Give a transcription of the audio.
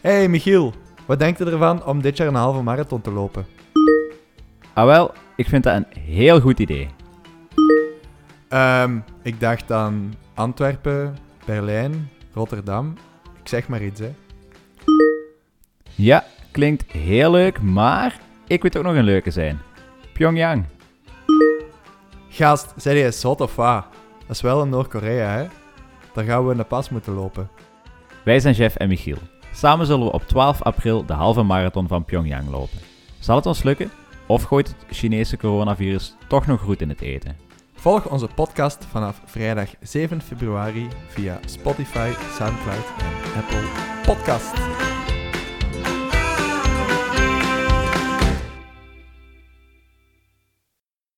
Hey Michiel, wat denkt u ervan om dit jaar een halve marathon te lopen? Ah wel, ik vind dat een heel goed idee. Ehm, ik dacht aan Antwerpen, Berlijn, Rotterdam. Ik zeg maar iets, hè. Ja, klinkt heel leuk, maar ik weet ook nog een leuke zijn. Pyongyang. Gast, zei je zot of wat? Dat is wel in Noord-Korea, hè? Daar gaan we in de pas moeten lopen. Wij zijn Jeff en Michiel. Samen zullen we op 12 april de halve marathon van Pyongyang lopen. Zal het ons lukken? Of gooit het Chinese coronavirus toch nog goed in het eten? Volg onze podcast vanaf vrijdag 7 februari via Spotify, Soundcloud en Apple Podcast.